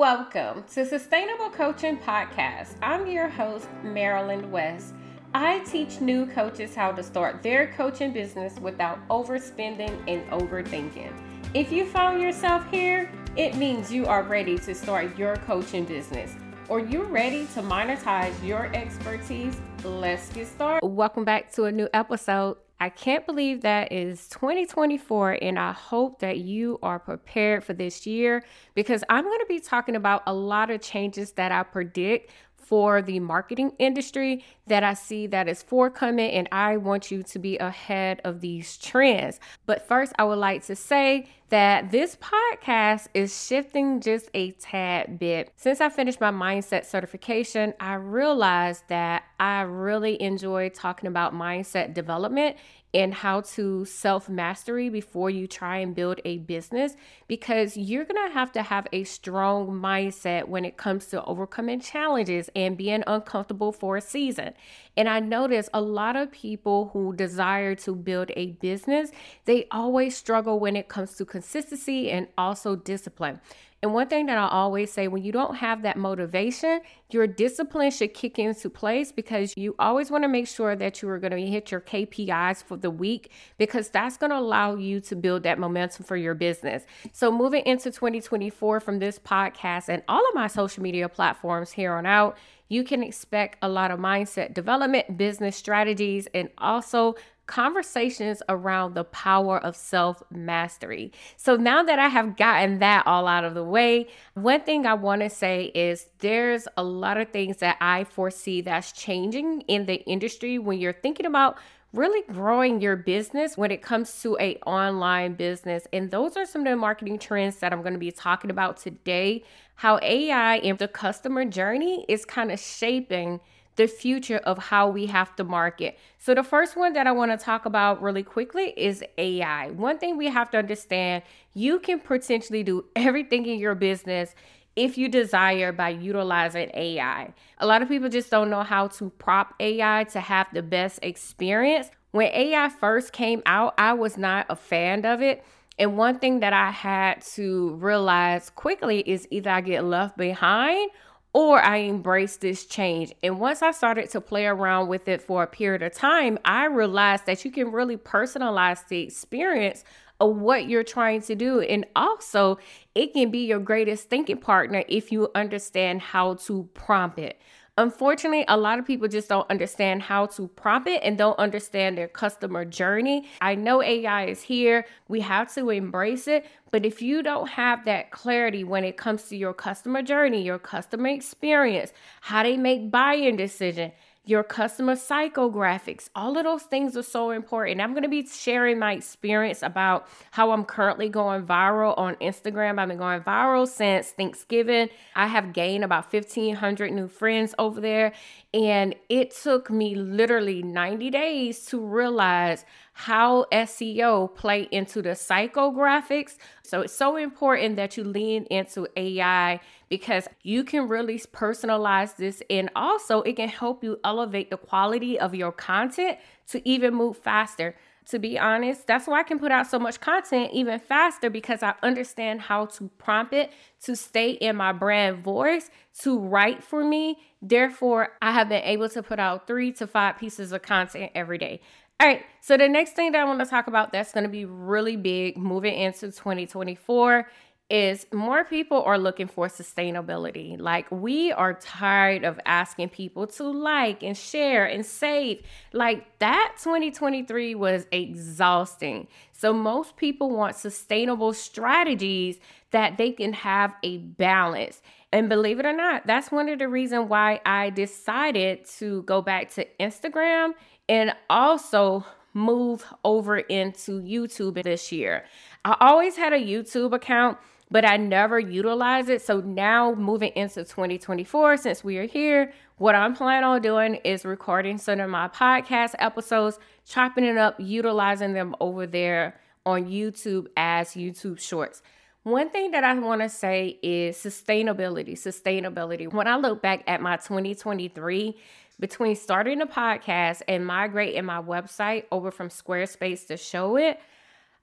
Welcome to Sustainable Coaching Podcast. I'm your host, Marilyn West. I teach new coaches how to start their coaching business without overspending and overthinking. If you found yourself here, it means you are ready to start your coaching business or you're ready to monetize your expertise. Let's get started. Welcome back to a new episode. I can't believe that is 2024, and I hope that you are prepared for this year because I'm going to be talking about a lot of changes that I predict for the marketing industry that I see that is forthcoming, and I want you to be ahead of these trends. But first, I would like to say that this podcast is shifting just a tad bit. Since I finished my mindset certification, I realized that I really enjoy talking about mindset development and how to self mastery before you try and build a business because you're to have to have a strong mindset when it comes to overcoming challenges and being uncomfortable for a season. And I notice a lot of people who desire to build a business, they always struggle when it comes to consistency and also discipline. And one thing that I always say when you don't have that motivation, your discipline should kick into place because you always want to make sure that you are going to hit your KPIs for the week because that's going to allow you to build that momentum for your business. So, moving into 2024 from this podcast and all of my social media platforms here on out, you can expect a lot of mindset development, business strategies, and also conversations around the power of self mastery. So now that I have gotten that all out of the way, one thing I want to say is there's a lot of things that I foresee that's changing in the industry when you're thinking about really growing your business when it comes to a online business and those are some of the marketing trends that i'm going to be talking about today how ai and the customer journey is kind of shaping the future of how we have to market. So, the first one that I want to talk about really quickly is AI. One thing we have to understand you can potentially do everything in your business if you desire by utilizing AI. A lot of people just don't know how to prop AI to have the best experience. When AI first came out, I was not a fan of it. And one thing that I had to realize quickly is either I get left behind or I embrace this change. And once I started to play around with it for a period of time, I realized that you can really personalize the experience what you're trying to do. And also, it can be your greatest thinking partner if you understand how to prompt it. Unfortunately, a lot of people just don't understand how to prompt it and don't understand their customer journey. I know AI is here, we have to embrace it, but if you don't have that clarity when it comes to your customer journey, your customer experience, how they make buying decision, your customer psychographics. All of those things are so important. I'm going to be sharing my experience about how I'm currently going viral on Instagram. I've been going viral since Thanksgiving. I have gained about 1,500 new friends over there. And it took me literally 90 days to realize how SEO play into the psychographics. So it's so important that you lean into AI because you can really personalize this and also it can help you elevate the quality of your content to even move faster to be honest. That's why I can put out so much content even faster because I understand how to prompt it to stay in my brand voice, to write for me. Therefore, I have been able to put out three to five pieces of content every day. All right, so the next thing that I want to talk about that's going to be really big moving into 2024 is more people are looking for sustainability. Like we are tired of asking people to like and share and save. Like that 2023 was exhausting. So most people want sustainable strategies that they can have a balance. And believe it or not, that's one of the reasons why I decided to go back to Instagram and also move over into YouTube this year. I always had a YouTube account, but I never utilized it. So now moving into 2024, since we are here, what I'm planning on doing is recording some of my podcast episodes, chopping it up, utilizing them over there on YouTube as YouTube Shorts. One thing that I want to say is sustainability. Sustainability. When I look back at my 2023, between starting a podcast and migrating my website over from Squarespace to Showit,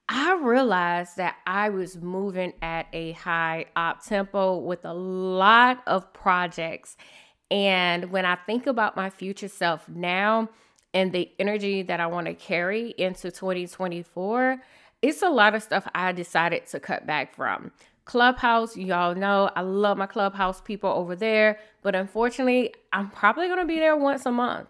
I realized that I was moving at a high op tempo with a lot of projects. And when I think about my future self now and the energy that I want to carry into 2024, it's a lot of stuff I decided to cut back from. Clubhouse, y'all know I love my Clubhouse people over there, but unfortunately, I'm probably going to be there once a month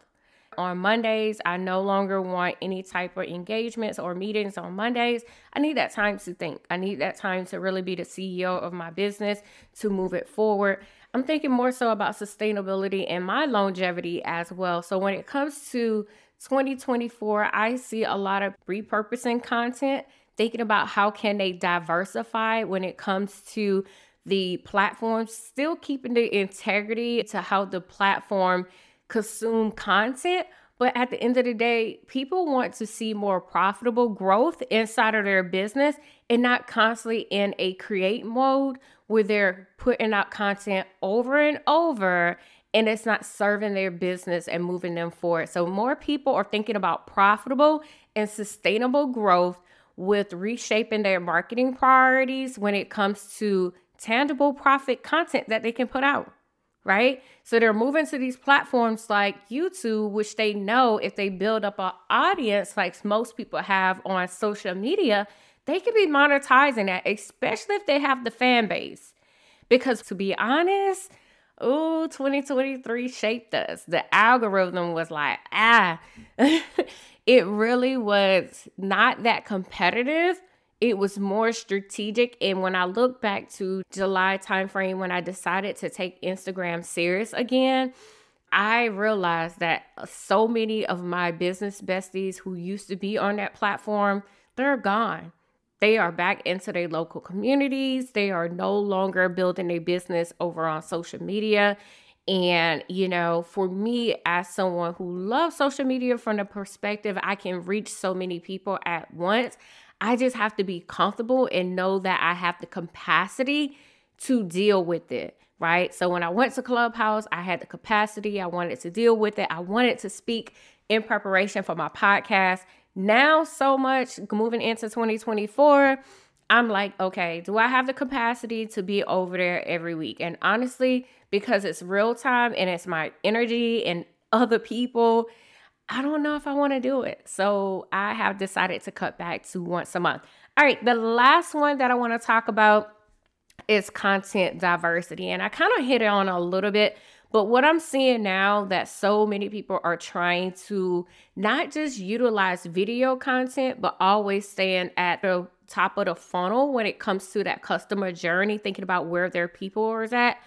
on Mondays. I no longer want any type of engagements or meetings on Mondays. I need that time to think. I need that time to really be the CEO of my business to move it forward. I'm thinking more so about sustainability and my longevity as well. So when it comes to 2024, I see a lot of repurposing content, thinking about how can they diversify when it comes to the platform, still keeping the integrity to how the platform consume content. But at the end of the day, people want to see more profitable growth inside of their business and not constantly in a create mode where they're putting out content over and over and it's not serving their business and moving them forward. So, more people are thinking about profitable and sustainable growth with reshaping their marketing priorities when it comes to tangible profit content that they can put out right? So they're moving to these platforms like YouTube, which they know if they build up an audience like most people have on social media, they can be monetizing that, especially if they have the fan base. Because to be honest, oh, 2023 shaped us. The algorithm was like, ah, it really was not that competitive it was more strategic. And when i look back to july timeframe when i decided to take instagram serious again i realized that so many of my business besties who used to be on that platform they're gone. They are back into their local communities. They are no longer building a business over on social media and, you know, for me, as someone who loves social media from the perspective I can reach so many people at once, I just have to be comfortable and know that I have the capacity to deal with it, right? So when I went to Clubhouse, I had the capacity, I wanted to deal with it, I wanted to speak in preparation for my podcast. Now, so much moving into 2024, I'm like, okay, do I have the capacity to be over there every week? And honestly, because it's real time and it's my energy and other people I don't know if I want to do it. So I have decided to cut back to once a month. All right, the last one that I want to talk about is content diversity. And I kind of hit it on a little bit, but what I'm seeing now that so many people are trying to not just utilize video content, but always staying at the top of the funnel when it comes to that customer journey, thinking about where their people is at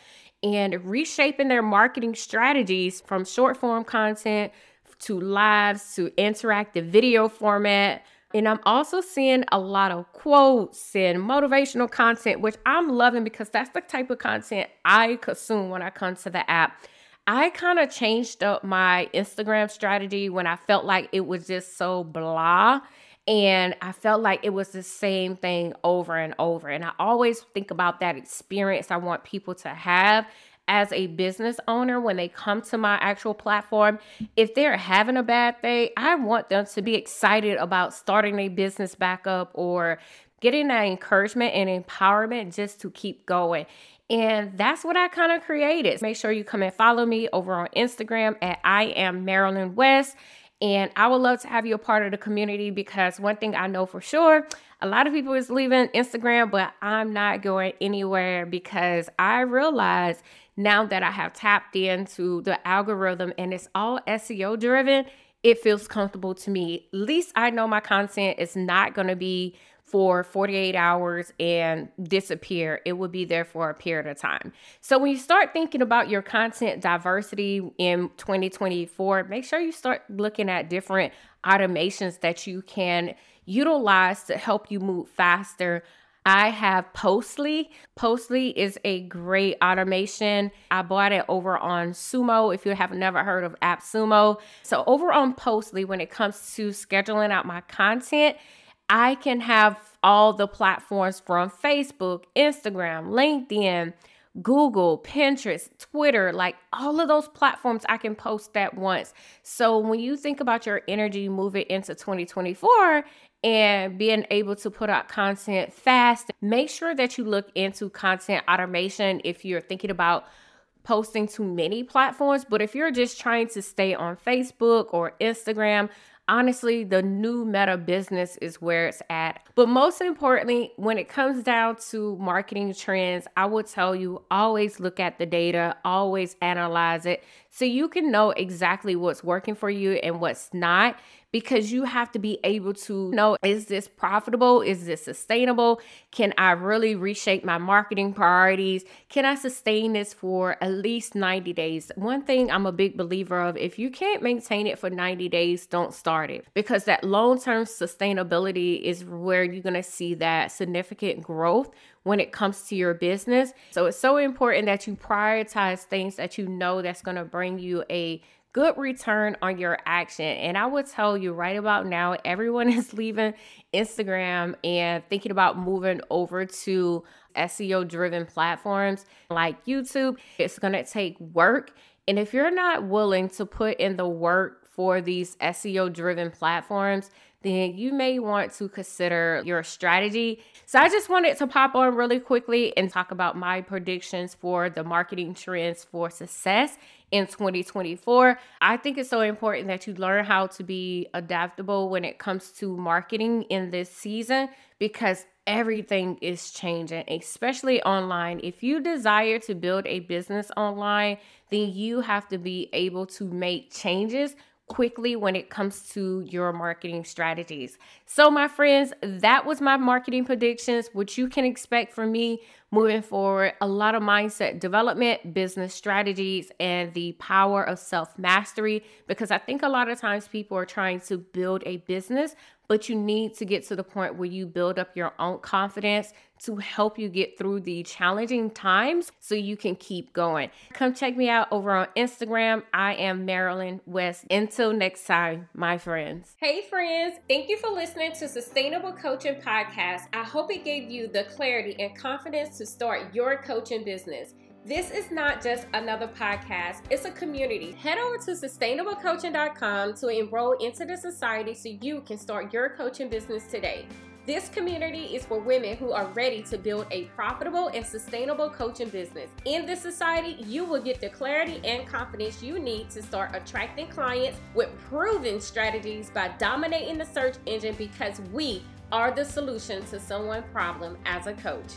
and reshaping their marketing strategies from short form content to lives to interactive video format. And I'm also seeing a lot of quotes and motivational content, which I'm loving because that's the type of content I consume when I come to the app. I kind of changed up my Instagram strategy when I felt like it was just so blah. And I felt like it was the same thing over and over. And I always think about that experience I want people to have as a business owner when they come to my actual platform, if they're having a bad day, I want them to be excited about starting a business back up or getting that encouragement and empowerment just to keep going. And that's what I kind of created. Make sure you come and follow me over on Instagram at I am Marilyn West. And I would love to have you a part of the community because one thing I know for sure, a lot of people is leaving Instagram, but I'm not going anywhere because I realize now that I have tapped into the algorithm and it's all SEO driven, it feels comfortable to me. At least I know my content is not going to be for 48 hours and disappear. It will be there for a period of time. So when you start thinking about your content diversity in 2024, make sure you start looking at different automations that you can utilize to help you move faster I have Postly. Postly is a great automation. I bought it over on Sumo if you have never heard of AppSumo. So, over on Postly, when it comes to scheduling out my content, I can have all the platforms from Facebook, Instagram, LinkedIn, Google, Pinterest, Twitter, like all of those platforms I can post at once. So when you think about your energy moving into 2024 and being able to put out content fast. Make sure that you look into content automation if you're thinking about posting to many platforms. But if you're just trying to stay on Facebook or Instagram, honestly, the new meta business is where it's at. But most importantly, when it comes down to marketing trends, I will tell you always look at the data, always analyze it so you can know exactly what's working for you and what's not because you have to be able to know is this profitable? Is this sustainable? Can I really reshape my marketing priorities? Can I sustain this for at least 90 days? One thing I'm a big believer of if you can't maintain it for 90 days, don't start it because that long term sustainability is where you're going to see that significant growth when it comes to your business. So it's so important that you prioritize things that you know that's going to bring you a good return on your action. And I would tell you right about now, everyone is leaving Instagram and thinking about moving over to SEO driven platforms like YouTube. It's going to take work. And if you're not willing to put in the work for these SEO driven platforms, then you may want to consider your strategy. So, I just wanted to pop on really quickly and talk about my predictions for the marketing trends for success in 2024. I think it's so important that you learn how to be adaptable when it comes to marketing in this season because everything is changing, especially online. If you desire to build a business online, then you have to be able to make changes quickly when it comes to your marketing strategies. So, my friends, that was my marketing predictions, which you can expect from me moving forward. A lot of mindset development, business strategies, and the power of self mastery. Because I think a lot of times people are trying to build a business, but you need to get to the point where you build up your own confidence to help you get through the challenging times so you can keep going. Come check me out over on Instagram. I am Marilyn West. Until next time, my friends. Hey, friends. Thank you for listening to Sustainable Coaching Podcast. I hope it gave you the clarity and confidence to start your coaching business. This is not just another podcast, it's a community. Head over to sustainablecoaching.com to enroll into the society so you can start your coaching business today. This community is for women who are ready to build a profitable and sustainable coaching business. In this society, you will get the clarity and confidence you need to start attracting clients with proven strategies by dominating the search engine because we are the solution to someone's problem as a coach.